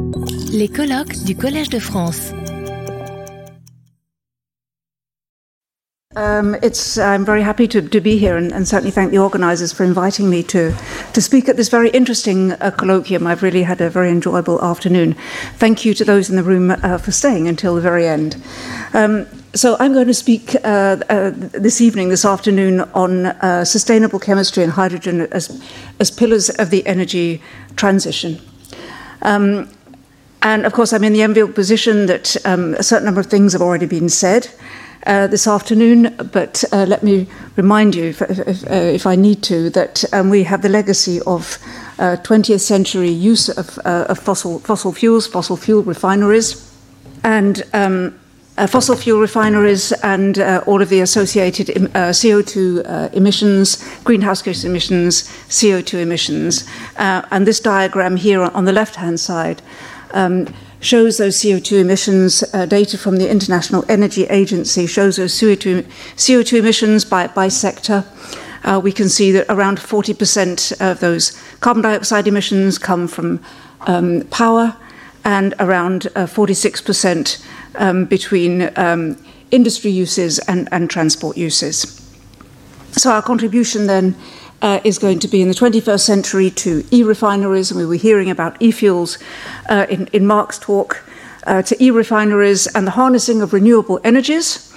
Les colloques du Collège de France. Um, I'm very happy to, to be here and, and, certainly thank the organisers for inviting me to, to speak at this very interesting uh, colloquium. I've really had a very enjoyable afternoon. Thank you to those in the room uh, for staying until the very end. Um, so I'm going to speak uh, uh this evening, this afternoon, on uh, sustainable chemistry and hydrogen as, as pillars of the energy transition. Um, and of course, I'm in the enviable position that um, a certain number of things have already been said uh, this afternoon, but uh, let me remind you, if, if, uh, if I need to, that um, we have the legacy of 20th uh, century use of, uh, of, fossil, fossil fuels, fossil fuel refineries, and um, uh, fossil fuel refineries and all of the associated uh, CO2 emissions, greenhouse gas emissions, CO2 emissions. and this diagram here on the left hand side um, shows those CO2 emissions. Uh, data from the International Energy Agency shows those CO2, CO2 emissions by, by sector. Uh, we can see that around 40% of those carbon dioxide emissions come from um, power and around uh, 46% um, between um, industry uses and, and transport uses. So our contribution then uh, is going to be in the 21st century to e-refineries, and we were hearing e-fuels e-fuels uh, in, in Mark's talk, uh, to e-refineries and the harnessing of renewable energies.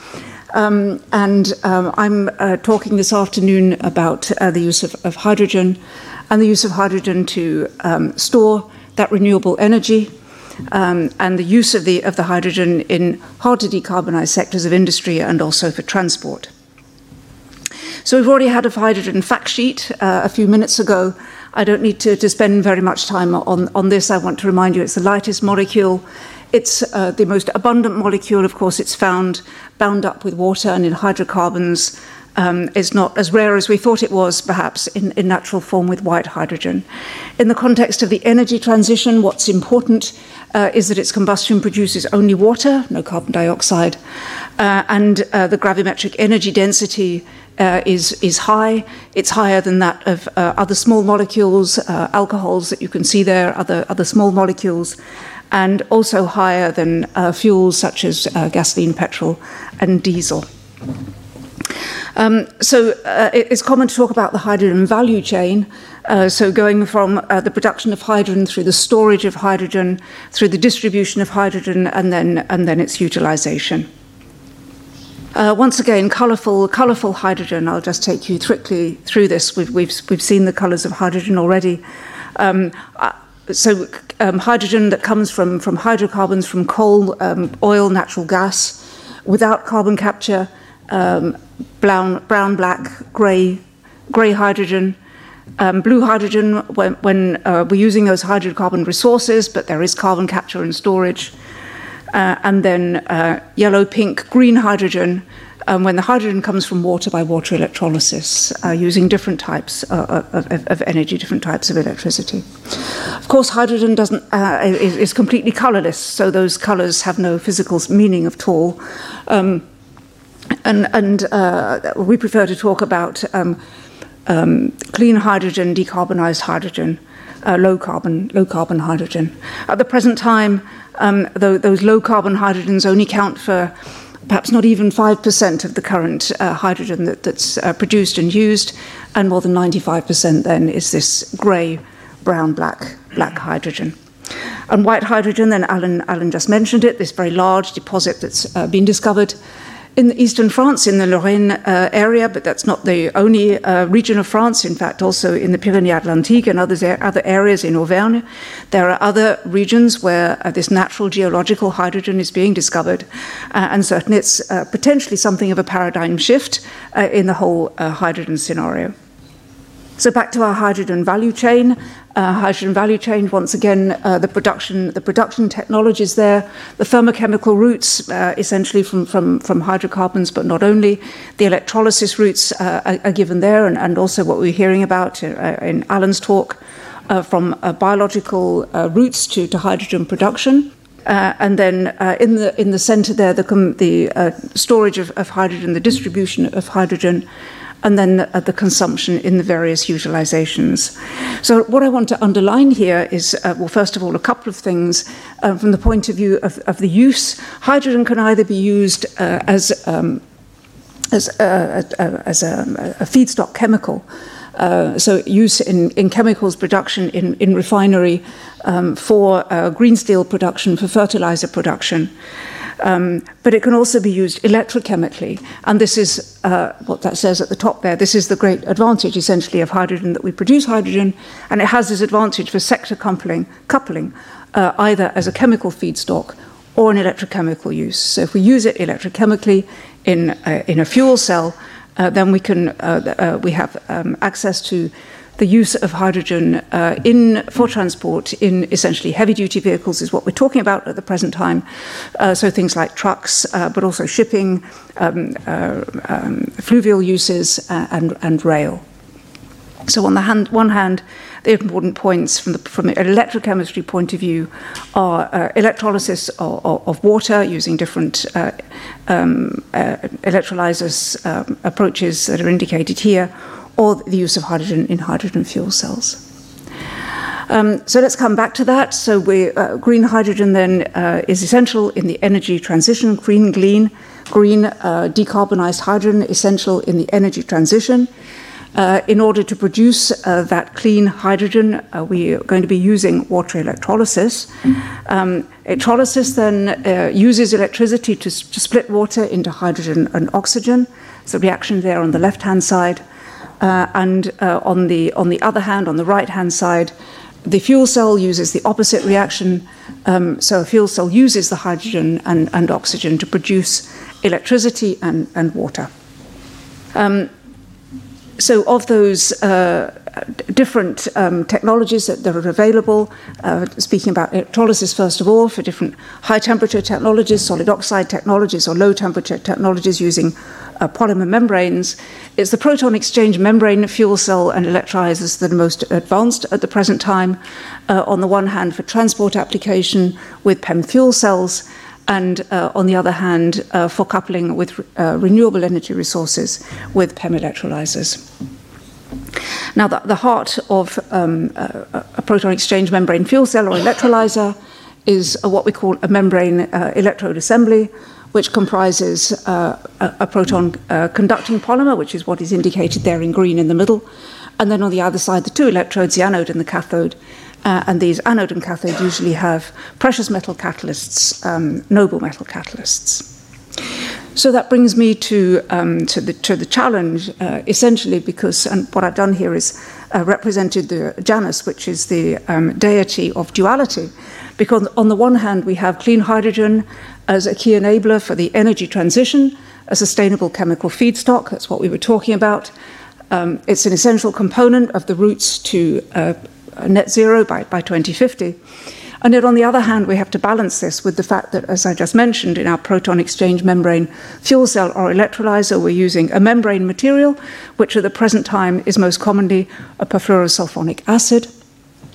Um, and um, I'm uh, talking this afternoon about uh, the use of, of, hydrogen and the use of hydrogen to um, store that renewable energy um, and the use of the, of the hydrogen in hard to decarbonize sectors of industry and also for transport. So we've already had a hydrogen fact sheet uh, a few minutes ago. I don't need to, to spend very much time on, on this. I want to remind you it's the lightest molecule. It's uh, the most abundant molecule. Of course, it's found bound up with water and in hydrocarbons. Um, is not as rare as we thought it was, perhaps, in, in natural form with white hydrogen. In the context of the energy transition, what's important uh, is that its combustion produces only water, no carbon dioxide, uh, and uh, the gravimetric energy density uh, is, is high. It's higher than that of uh, other small molecules, uh, alcohols that you can see there, other, other small molecules, and also higher than uh, fuels such as uh, gasoline, petrol, and diesel. Um, so uh, it's common to talk about the hydrogen value chain. so going from the production of hydrogen through the storage of hydrogen, through the distribution of hydrogen, and then, and then its utilization. Uh, once again, colourful, colourful hydrogen. I'll just take you quickly through this. We've, we've, we've seen the colours of hydrogen already. Um, uh, so, um, hydrogen that comes from, from hydrocarbons, from coal, um, oil, natural gas, without carbon capture, um, brown, brown, black, grey, grey hydrogen, um, blue hydrogen when, when uh, we're using those hydrocarbon resources, but there is carbon capture and storage uh, and then uh, yellow, pink, green hydrogen um, when the hydrogen comes from water by water electrolysis, uh, using different types uh, of, of, energy, different types of electricity. Of course, hydrogen doesn't uh, is, is, completely colorless, so those colors have no physical meaning at all. Um, and and uh, we prefer to talk about um, um, clean hydrogen, decarbonized hydrogen, low carbon, low carbon hydrogen. At the present time, um, though those low carbon hydrogens only count for perhaps not even 5% of the current uh, hydrogen that, that's uh, produced and used, and more than 95% then is this grey, brown, black, black hydrogen. And white hydrogen, then Alan, Alan just mentioned it, this very large deposit that's uh, been discovered in eastern France, in the Lorraine uh, area, but that's not the only uh, region of France. In fact, also in the Pyrenees Atlantique and others, other areas in Auvergne, there are other regions where uh, this natural geological hydrogen is being discovered, uh, and certainly it's uh, potentially something of a paradigm shift uh, in the whole hydrogen scenario. So back to our hydrogen value chain. Uh, hydrogen value chain, once again, uh, the production the production technologies there, the thermochemical routes, uh, essentially from, from, from hydrocarbons, but not only. The electrolysis routes uh, are, given there, and, also what we're hearing about uh, in Alan's talk uh, from biological routes to, to hydrogen production. and then in the in the centre there, the, the storage of hydrogen, the distribution of hydrogen, and then uh, the consumption in the various utilizations. So, what I want to underline here is, uh, well, first of all, a couple of things uh, from the point of view of, of, the use. Hydrogen can either be used uh, as um, as, uh, as a, a, feedstock chemical. Uh, so use in, in chemicals production in, in refinery um, for green steel production, for fertilizer production. Um, but it can also be used electrochemically. And this is uh, what that says at the top there. This is the great advantage, essentially, of hydrogen that we produce hydrogen. And it has this advantage for sector coupling, coupling uh, either as a chemical feedstock or an electrochemical use. So if we use it electrochemically in, uh, in a fuel cell, uh, then we can uh, we have um, access to the use of hydrogen uh, in for transport in essentially heavy duty vehicles is what we're talking about at the present time. Uh, so things like trucks, uh, but also shipping, um, uh, um, fluvial uses, uh, and, and rail. So on the hand, one hand, the important points from, the, from an electrochemistry point of view are uh, electrolysis of, of, of, water using different um, electrolysis um, approaches that are indicated here, or the use of hydrogen in hydrogen fuel cells. Um, so let's come back to that. So we, uh, green hydrogen then uh, is essential in the energy transition. Green, green, green uh, decarbonized hydrogen essential in the energy transition. Uh, in order to produce uh, that clean hydrogen, uh, we are going to be using water electrolysis. Um, electrolysis then uses electricity to, to split water into hydrogen and oxygen. So reaction there on the left-hand side. Uh, and uh, on, the, on the other hand, on the right hand side, the fuel cell uses the opposite reaction. Um, so a fuel cell uses the hydrogen and, and oxygen to produce electricity and, and water. Um, so of those uh, different um, technologies that, that, are available, uh, speaking about electrolysis first of all, for different high temperature technologies, solid oxide technologies, or low temperature technologies using uh, polymer membranes, it's the proton exchange membrane fuel cell and electrolyzers that are most advanced at the present time. Uh, on the one hand, for transport application with PEM fuel cells, and uh, on the other hand, uh, for coupling with uh, renewable energy resources with PEM electrolyzers. Now, the, the heart of um, a, a proton exchange membrane fuel cell or electrolyzer is what we call a membrane uh, electrode assembly, which comprises uh, a, a, proton uh, conducting polymer, which is what is indicated there in green in the middle, and then on the other side, the two electrodes, the anode and the cathode. Uh, and these anode and cathode usually have precious metal catalysts, um, noble metal catalysts. So that brings me to, um, to, the, to the challenge, uh, essentially, because and what I've done here is uh, represented the Janus, which is the um, deity of duality. Because on the one hand, we have clean hydrogen as a key enabler for the energy transition, a sustainable chemical feedstock. That's what we were talking about. Um, it's an essential component of the routes to uh, net zero by, by 2050. And yet, on the other hand, we have to balance this with the fact that, as I just mentioned, in our proton exchange membrane fuel cell or electrolyzer, we're using a membrane material, which at the present time is most commonly a perfluorosulfonic acid.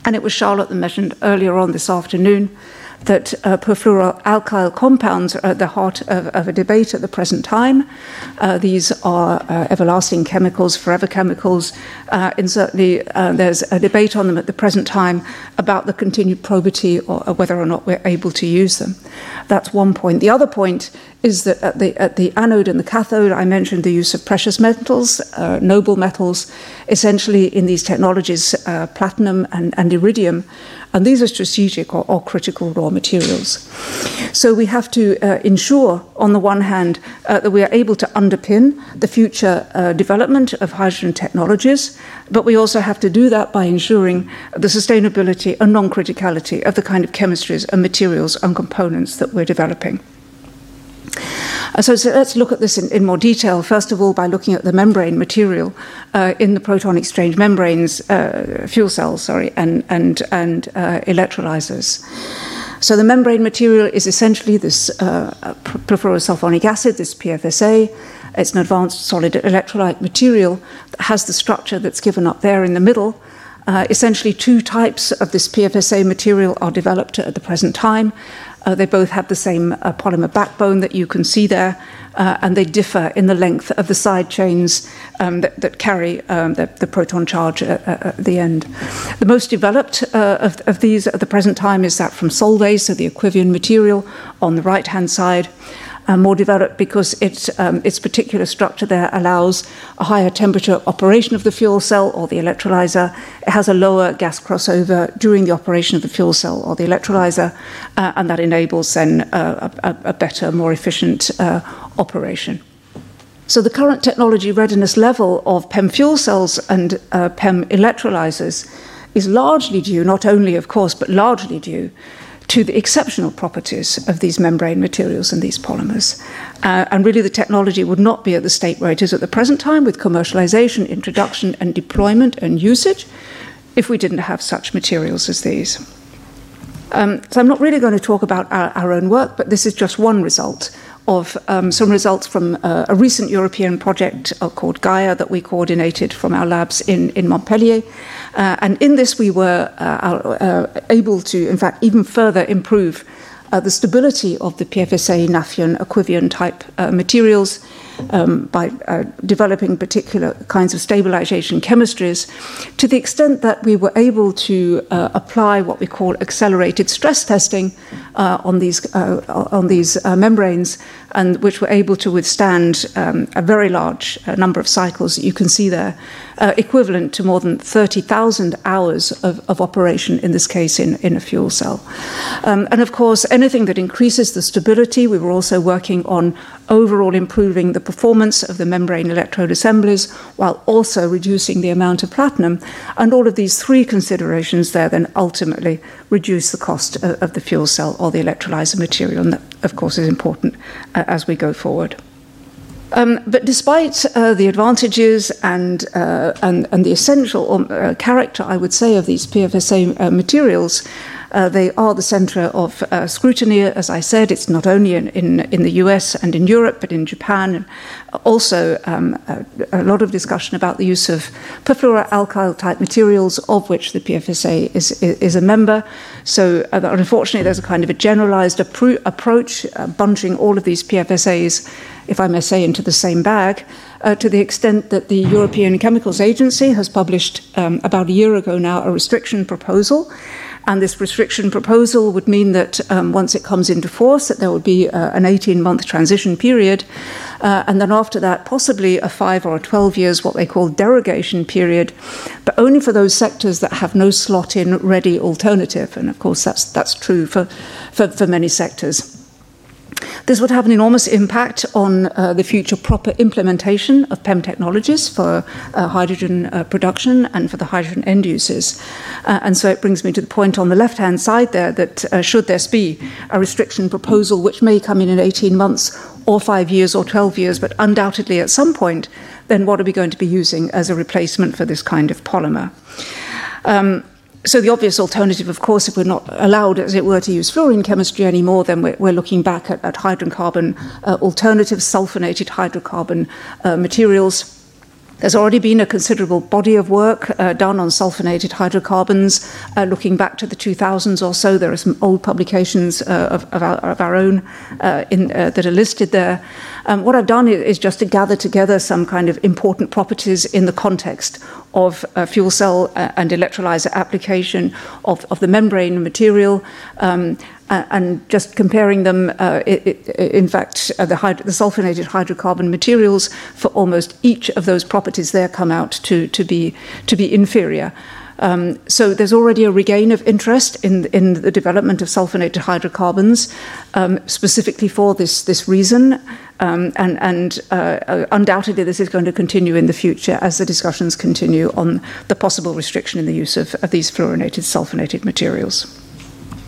And it was Charlotte that mentioned earlier on this afternoon that uh, perfluoroalkyl compounds are at the heart of, of, a debate at the present time. Uh, these are uh, everlasting chemicals, forever chemicals, uh, and certainly uh, there's a debate on them at the present time about the continued probity or, or, whether or not we're able to use them. That's one point. The other point is that at the, at the anode and the cathode, I mentioned the use of precious metals, uh, noble metals, essentially in these technologies, platinum and, and iridium. And these are strategic or, or critical raw materials. So we have to uh, ensure, on the one hand, uh, that we are able to underpin the future uh, development of hydrogen technologies, but we also have to do that by ensuring the sustainability and non criticality of the kind of chemistries and materials and components that we're developing. Uh, so, so, let's look at this in, in, more detail. First of all, by looking at the membrane material uh, in the proton exchange membranes, uh, fuel cells, sorry, and and and uh, electrolyzers. So the membrane material is essentially this uh, perfluorosulfonic acid, this PFSA. It's an advanced solid electrolyte material that has the structure that's given up there in the middle. Uh, essentially, two types of this PFSA material are developed at the present time. Uh, they both have the same uh, polymer backbone that you can see there, uh, and they differ in the length of the side chains um, that, that, carry um, the, the, proton charge at, at, the end. The most developed uh, of, of, these at the present time is that from Solvay, so the Aquivion material on the right hand side uh, more developed because its, um, its particular structure there allows a higher temperature operation of the fuel cell or the electrolyzer. It has a lower gas crossover during the operation of the fuel cell or the electrolyzer, uh, and that enables then uh, a, a, better, more efficient uh, operation. So the current technology readiness level of PEM fuel cells and uh, PEM electrolyzers is largely due, not only, of course, but largely due to the exceptional properties of these membrane materials and these polymers. Uh, and really, the technology would not be at the state where it is at the present time with commercialization, introduction, and deployment and usage if we didn't have such materials as these. Um, so, I'm not really going to talk about our, our own work, but this is just one result of um, some results from uh, a recent European project uh, called Gaia that we coordinated from our labs in, in Montpellier. Uh, and in this, we were uh, uh, able to, in fact, even further improve uh, the stability of the PFSA, Nafion, Aquivion type materials um, by uh, developing particular kinds of stabilization chemistries to the extent that we were able to uh, apply what we call accelerated stress testing uh, on these, uh, on these uh, membranes and which were able to withstand um, a very large uh, number of cycles that you can see there, equivalent to more than 30,000 hours of, of, operation, in this case in, in a fuel cell. Um, and of course, anything that increases the stability, we were also working on overall improving the performance of the membrane electrode assemblies while also reducing the amount of platinum. And all of these three considerations there then ultimately reduce the cost of the fuel cell or the electrolyzer material. And that, of course, is important uh, as we go forward. Um, but despite uh, the advantages and, uh, the essential um, character, I would say, of these PFSA materials, uh, they are the centre of uh, scrutiny, as I said. It's not only in, in, in, the US and in Europe, but in Japan. And also, um, a, a, lot of discussion about the use of perfluoroalkyl type materials, of which the PFSA is, is, is a member. So, uh, unfortunately, there's a kind of a generalized appro- approach, uh, bunching all of these PFSAs, if I may say, into the same bag. Uh, to the extent that the European Chemicals Agency has published um, about a year ago now a restriction proposal and this restriction proposal would mean that um, once it comes into force, that there would be uh, an 18-month transition period, uh, and then after that, possibly a five or a 12 years, what they call derogation period, but only for those sectors that have no slot-in ready alternative. And of course, that's that's true for for, for many sectors. This would have an enormous impact on uh, the future proper implementation of PEM technologies for uh, hydrogen uh, production and for the hydrogen end uses. Uh, and so it brings me to the point on the left hand side there that uh, should there be a restriction proposal which may come in in 18 months or five years or 12 years, but undoubtedly at some point, then what are we going to be using as a replacement for this kind of polymer? Um, so the obvious alternative, of course, if we're not allowed, as it were, to use fluorine chemistry anymore, then we're, we're looking back at, at hydrocarbon uh, alternative sulfonated hydrocarbon uh, materials there's already been a considerable body of work uh, done on sulfonated hydrocarbons, uh, looking back to the 2000s or so. There are some old publications uh, of, of, our, of, our, own uh, in, uh, that are listed there. Um, what I've done is just to gather together some kind of important properties in the context of uh, fuel cell and electrolyzer application of, of the membrane material. Um, and just comparing them, uh, it, it, in fact, uh, the, hyd- the, sulfonated hydrocarbon materials for almost each of those properties there come out to, to, be, to be inferior. Um, so there's already a regain of interest in, in the development of sulfonated hydrocarbons, um, specifically for this, this reason. Um, and, and uh, undoubtedly, this is going to continue in the future as the discussions continue on the possible restriction in the use of, of these fluorinated sulfonated materials.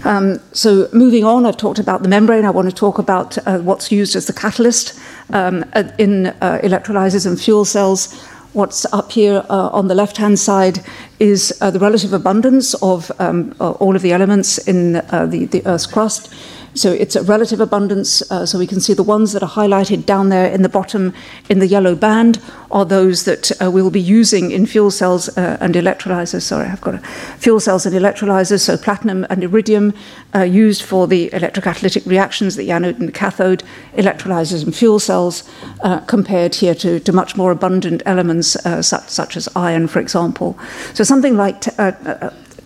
Um, so moving on, I've talked about the membrane. I want to talk about uh, what's used as the catalyst um, in uh, electrolyzers and fuel cells. What's up here uh, on the left-hand side is uh, the relative abundance of um, uh, all of the elements in uh, the, the, Earth's crust. So it's a relative abundance. Uh, so we can see the ones that are highlighted down there in the bottom in the yellow band are those that uh, we'll be using in fuel cells uh, and electrolyzers. Sorry, I've got a, fuel cells and electrolyzers. So platinum and iridium uh, used for the electrocatalytic reactions, the anode and the cathode, electrolyzers and fuel cells, uh, compared here to, to much more abundant elements uh, such, such as iron, for example. So something like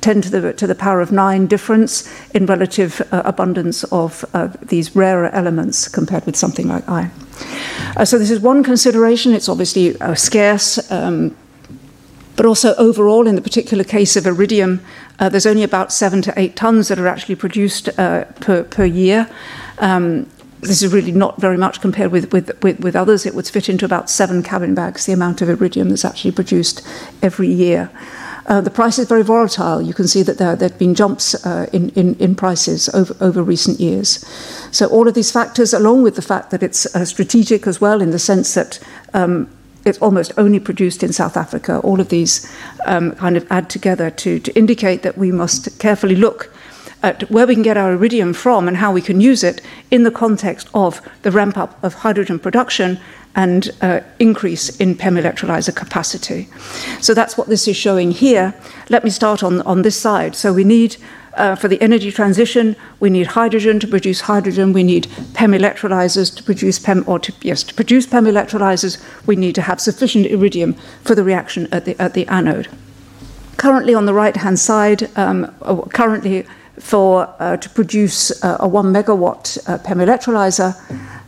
10 to the, to the power of 9 difference in relative uh, abundance of uh, these rarer elements compared with something like iron. Uh, so, this is one consideration. It's obviously uh, scarce, um, but also overall, in the particular case of iridium, uh, there's only about 7 to 8 tons that are actually produced uh, per, per year. Um, this is really not very much compared with, with, with, with, others. It would fit into about seven cabin bags, the amount of iridium that's actually produced every year. Uh, the price is very volatile. You can see that there, have been jumps uh, in, in, in, prices over, over recent years. So, all of these factors, along with the fact that it's uh, strategic as well, in the sense that um, it's almost only produced in South Africa, all of these um, kind of add together to, to indicate that we must carefully look at where we can get our iridium from and how we can use it in the context of the ramp up of hydrogen production and uh, increase in PEM electrolyzer capacity. So that's what this is showing here. Let me start on, on this side. So we need, uh, for the energy transition, we need hydrogen to produce hydrogen. We need PEM electrolyzers to produce PEM, or to, yes, to produce PEM electrolyzers, we need to have sufficient iridium for the reaction at the, at the anode. Currently on the right-hand side, um, uh, currently for uh, to produce uh, a one megawatt uh, PEM electrolyzer,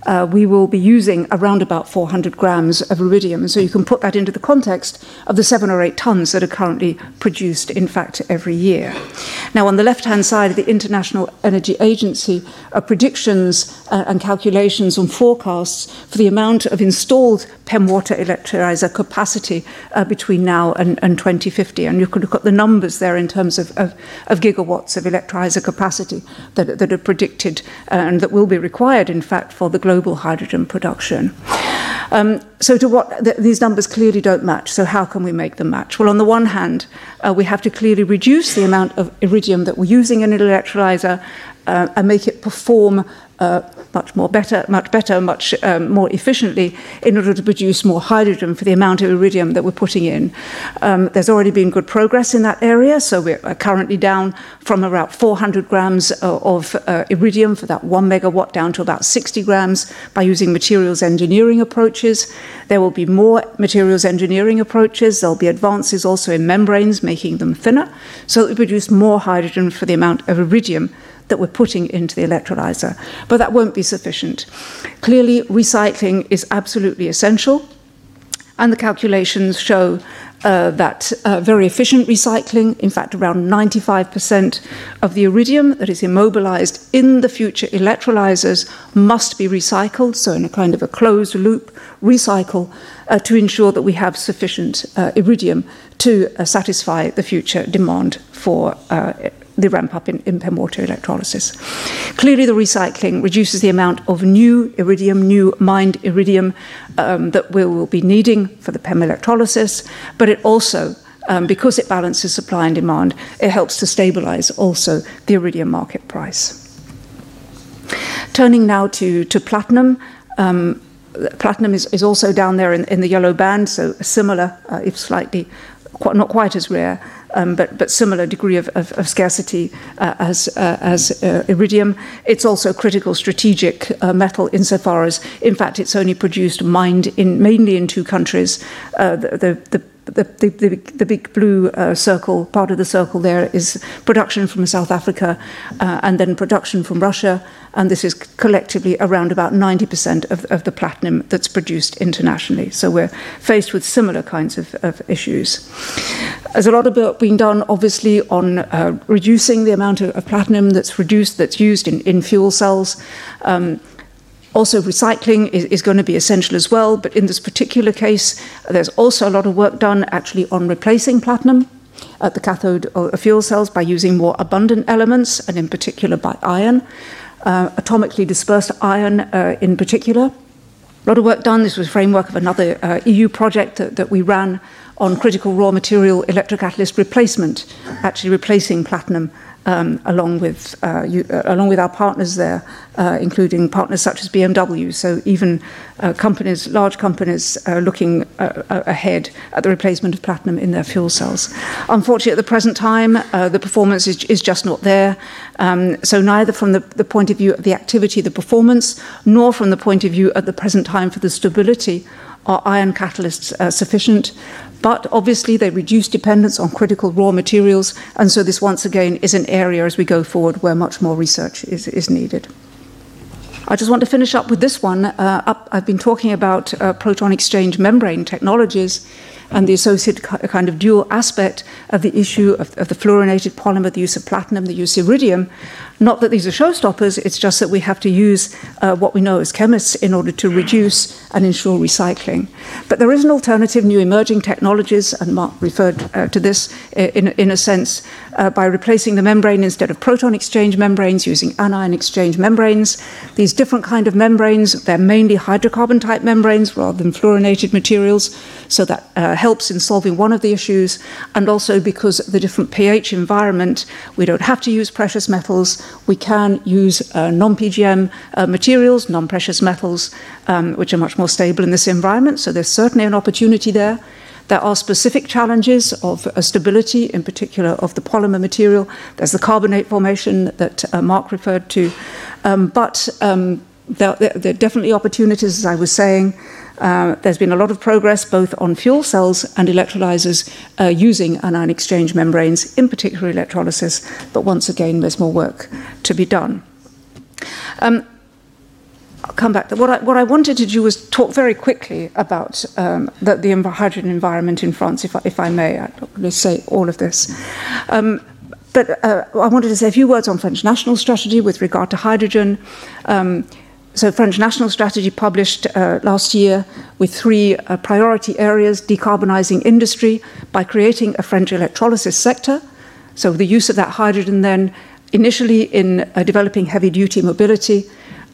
uh, we will be using around about 400 grams of iridium. So you can put that into the context of the seven or eight tons that are currently produced, in fact, every year. Now, on the left hand side of the International Energy Agency are predictions uh, and calculations and forecasts for the amount of installed PEM water electrolyzer capacity uh, between now and, and 2050. And you can look at the numbers there in terms of, of, of gigawatts of electrolyzer capacity that, that are predicted uh, and that will be required, in fact, for the global hydrogen production. Um, so, to what th- these numbers clearly don't match. So, how can we make them match? Well, on the one hand, uh, we have to clearly reduce the amount of iridium that we're using in an electrolyzer uh, and make it perform uh, much more better, much better, much um, more efficiently in order to produce more hydrogen for the amount of iridium that we're putting in. Um, there's already been good progress in that area, so we're currently down from about 400 grams uh, of uh, iridium for that one megawatt down to about 60 grams by using materials engineering approaches. There will be more materials engineering approaches. There'll be advances also in membranes, making them thinner, so that we produce more hydrogen for the amount of iridium that we're putting into the electrolyzer. But that won't be sufficient. Clearly, recycling is absolutely essential, and the calculations show uh, that uh, very efficient recycling, in fact, around 95% of the iridium that is immobilized in the future electrolyzers must be recycled, so in a kind of a closed loop recycle uh, to ensure that we have sufficient uh, iridium to uh, satisfy the future demand for uh, the ramp up in, in PEM water electrolysis. Clearly, the recycling reduces the amount of new iridium, new mined iridium um, that we will be needing for the PEM electrolysis, but it also um, because it balances supply and demand, it helps to stabilize also the iridium market price. Turning now to, to platinum, um, platinum is, is also down there in, in the yellow band, so similar, uh, if slightly quite, not quite as rare, um, but, but similar degree of, of, of scarcity uh, as, uh, as uh, iridium. It's also a critical strategic uh, metal insofar as, in fact, it's only produced mined in mainly in two countries. Uh, the, the, the the, the, the, the big blue uh, circle, part of the circle there, is production from South Africa uh, and then production from Russia. And this is collectively around about 90% of, of the platinum that's produced internationally. So we're faced with similar kinds of, of issues. There's a lot of work being done, obviously, on uh, reducing the amount of, of, platinum that's reduced, that's used in, in fuel cells. Um, also, recycling is, is, going to be essential as well, but in this particular case, there's also a lot of work done actually on replacing platinum at the cathode of fuel cells by using more abundant elements, and in particular by iron, uh, atomically dispersed iron uh, in particular. A lot of work done. This was framework of another uh, EU project that, that we ran on critical raw material electrocatalyst replacement, actually replacing platinum um, along with uh, you, uh, along with our partners there, uh, including partners such as BMW. So even uh, companies, large companies, uh, looking uh, ahead at the replacement of platinum in their fuel cells. Unfortunately, at the present time, the performance is, is, just not there. Um, so neither from the, the point of view of the activity, the performance, nor from the point of view at the present time for the stability are iron catalysts sufficient? But obviously, they reduce dependence on critical raw materials. And so, this once again is an area as we go forward where much more research is, is needed. I just want to finish up with this one. Uh, up, I've been talking about uh, proton exchange membrane technologies and the associated kind of dual aspect of the issue of, of, the fluorinated polymer, the use of platinum, the use of iridium. Not that these are showstoppers, it's just that we have to use uh, what we know as chemists in order to reduce and ensure recycling. But there is an alternative, new emerging technologies, and Mark referred uh, to this uh, in, in a sense, uh, by replacing the membrane instead of proton exchange membranes using anion exchange membranes. These different kind of membranes, they're mainly hydrocarbon type membranes rather than fluorinated materials, so that uh, helps in solving one of the issues, and also because the different pH environment, we don't have to use precious metals, we can use uh, non-PGM uh, materials, non-precious metals, um, which are much more stable in this environment. So there's certainly an opportunity there. There are specific challenges of uh, stability, in particular of the polymer material. There's the carbonate formation that uh, Mark referred to. Um, but um, there, there, are definitely opportunities, as I was saying. Uh, there's been a lot of progress both on fuel cells and electrolyzers uh, using anion exchange membranes, in particular electrolysis, but once again, there's more work to be done. Um, I'll come back. What I, what I wanted to do was talk very quickly about um, the, the hydrogen environment in France, if I, if I may. I'm not going to say all of this. Um, but uh, I wanted to say a few words on French national strategy with regard to hydrogen. Um, so French national strategy published uh, last year with three uh, priority areas, decarbonizing industry by creating a French electrolysis sector. So the use of that hydrogen then initially in uh, developing heavy duty mobility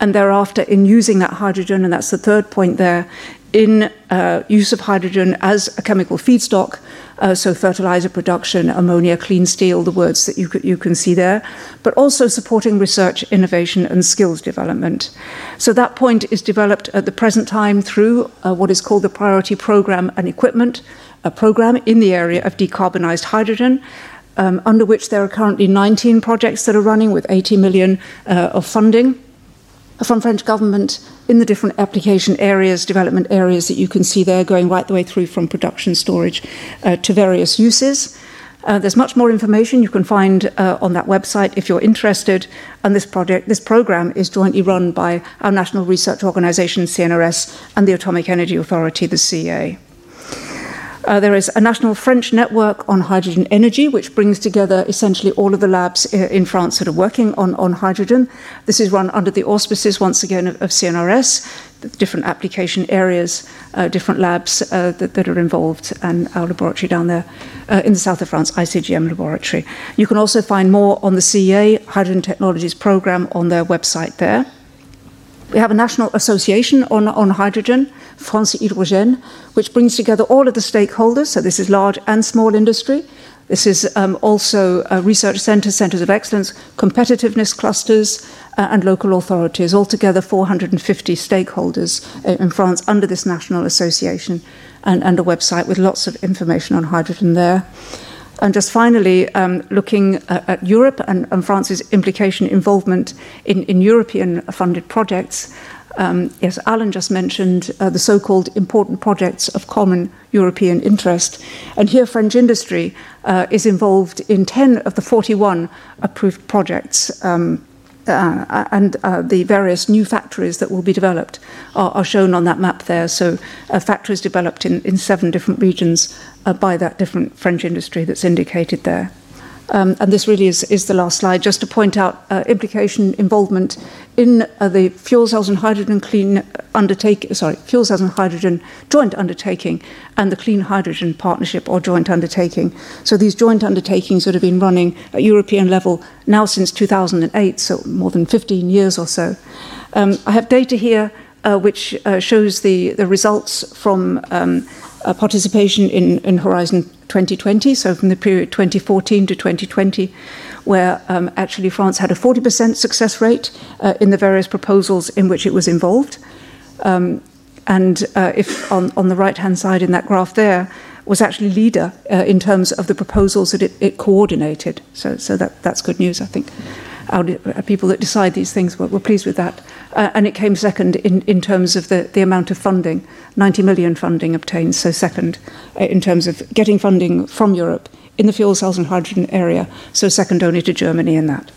and thereafter in using that hydrogen, and that's the third point there, in uh, use of hydrogen as a chemical feedstock, uh, so fertilizer production, ammonia, clean steel, the words that you, you can see there, but also supporting research, innovation, and skills development. So that point is developed at the present time through uh, what is called the Priority Program and Equipment, a program in the area of decarbonized hydrogen. Um, under which there are currently 19 projects that are running with 80 million uh, of funding from French government in the different application areas, development areas that you can see there, going right the way through from production storage uh, to various uses. Uh, there's much more information you can find uh, on that website if you're interested. And this project, this program, is jointly run by our national research organisation, CNRS, and the Atomic Energy Authority, the CEA. Uh, there is a national French network on hydrogen energy, which brings together essentially all of the labs uh, in France that are working on, on hydrogen. This is run under the auspices, once again, of, of CNRS, different application areas, uh, different labs uh, that, that, are involved, and our laboratory down there uh, in the south of France, ICGM laboratory. You can also find more on the CEA Hydrogen Technologies program on their website there. We have a national association on, on hydrogen, France Hydrogène, which brings together all of the stakeholders. So this is large and small industry. This is um, also uh, research centres, centres of excellence, competitiveness clusters, uh, and local authorities, altogether 450 stakeholders uh, in France under this national association, and, and a website with lots of information on hydrogen there. And just finally, um, looking at, at Europe and, and, France's implication involvement in, in European funded projects. Um, yes, Alan just mentioned uh, the so called important projects of common European interest. And here, French industry uh, is involved in 10 of the 41 approved projects. Um, uh, and uh, the various new factories that will be developed are, are shown on that map there. So, uh, factories developed in, in seven different regions uh, by that different French industry that's indicated there. Um, and this really is, is the last slide, just to point out uh, implication involvement in uh, the fuel cells and hydrogen clean undertaking, sorry, fuel cells and hydrogen joint undertaking and the clean hydrogen partnership or joint undertaking. So these joint undertakings that have been running at European level now since 2008, so more than 15 years or so. Um, I have data here uh, which uh, shows the, the results from um, uh, participation in, in Horizon 2020, so from the period 2014 to 2020, where um, actually France had a 40% success rate uh, in the various proposals in which it was involved. Um, and uh, if on, on the right hand side in that graph there, was actually leader uh, in terms of the proposals that it, it coordinated. So, so that, that's good news, I think. Our, uh, people that decide these things were, were pleased with that. Uh, and it came second in, in terms of the, the amount of funding 90 million funding obtained, so second uh, in terms of getting funding from Europe in the fuel cells and hydrogen area, so second only to Germany in that.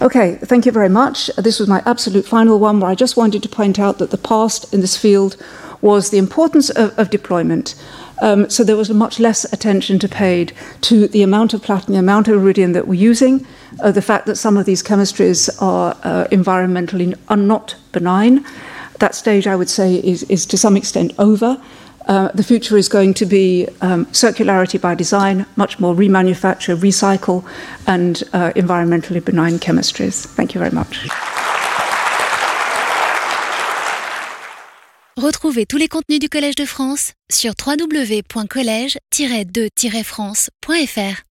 Okay, thank you very much. This was my absolute final one where I just wanted to point out that the past in this field was the importance of, of deployment. Um, so there was much less attention to paid to the amount of platinum, the amount of iridium that we're using, uh, the fact that some of these chemistries are uh, environmentally are not benign. That stage, I would say, is, is to some extent over. Uh, the future is going to be um, circularity by design, much more remanufacture, recycle, and uh, environmentally benign chemistries. Thank you very much. Retrouvez tous les contenus du Collège de France sur www.college-de-france.fr.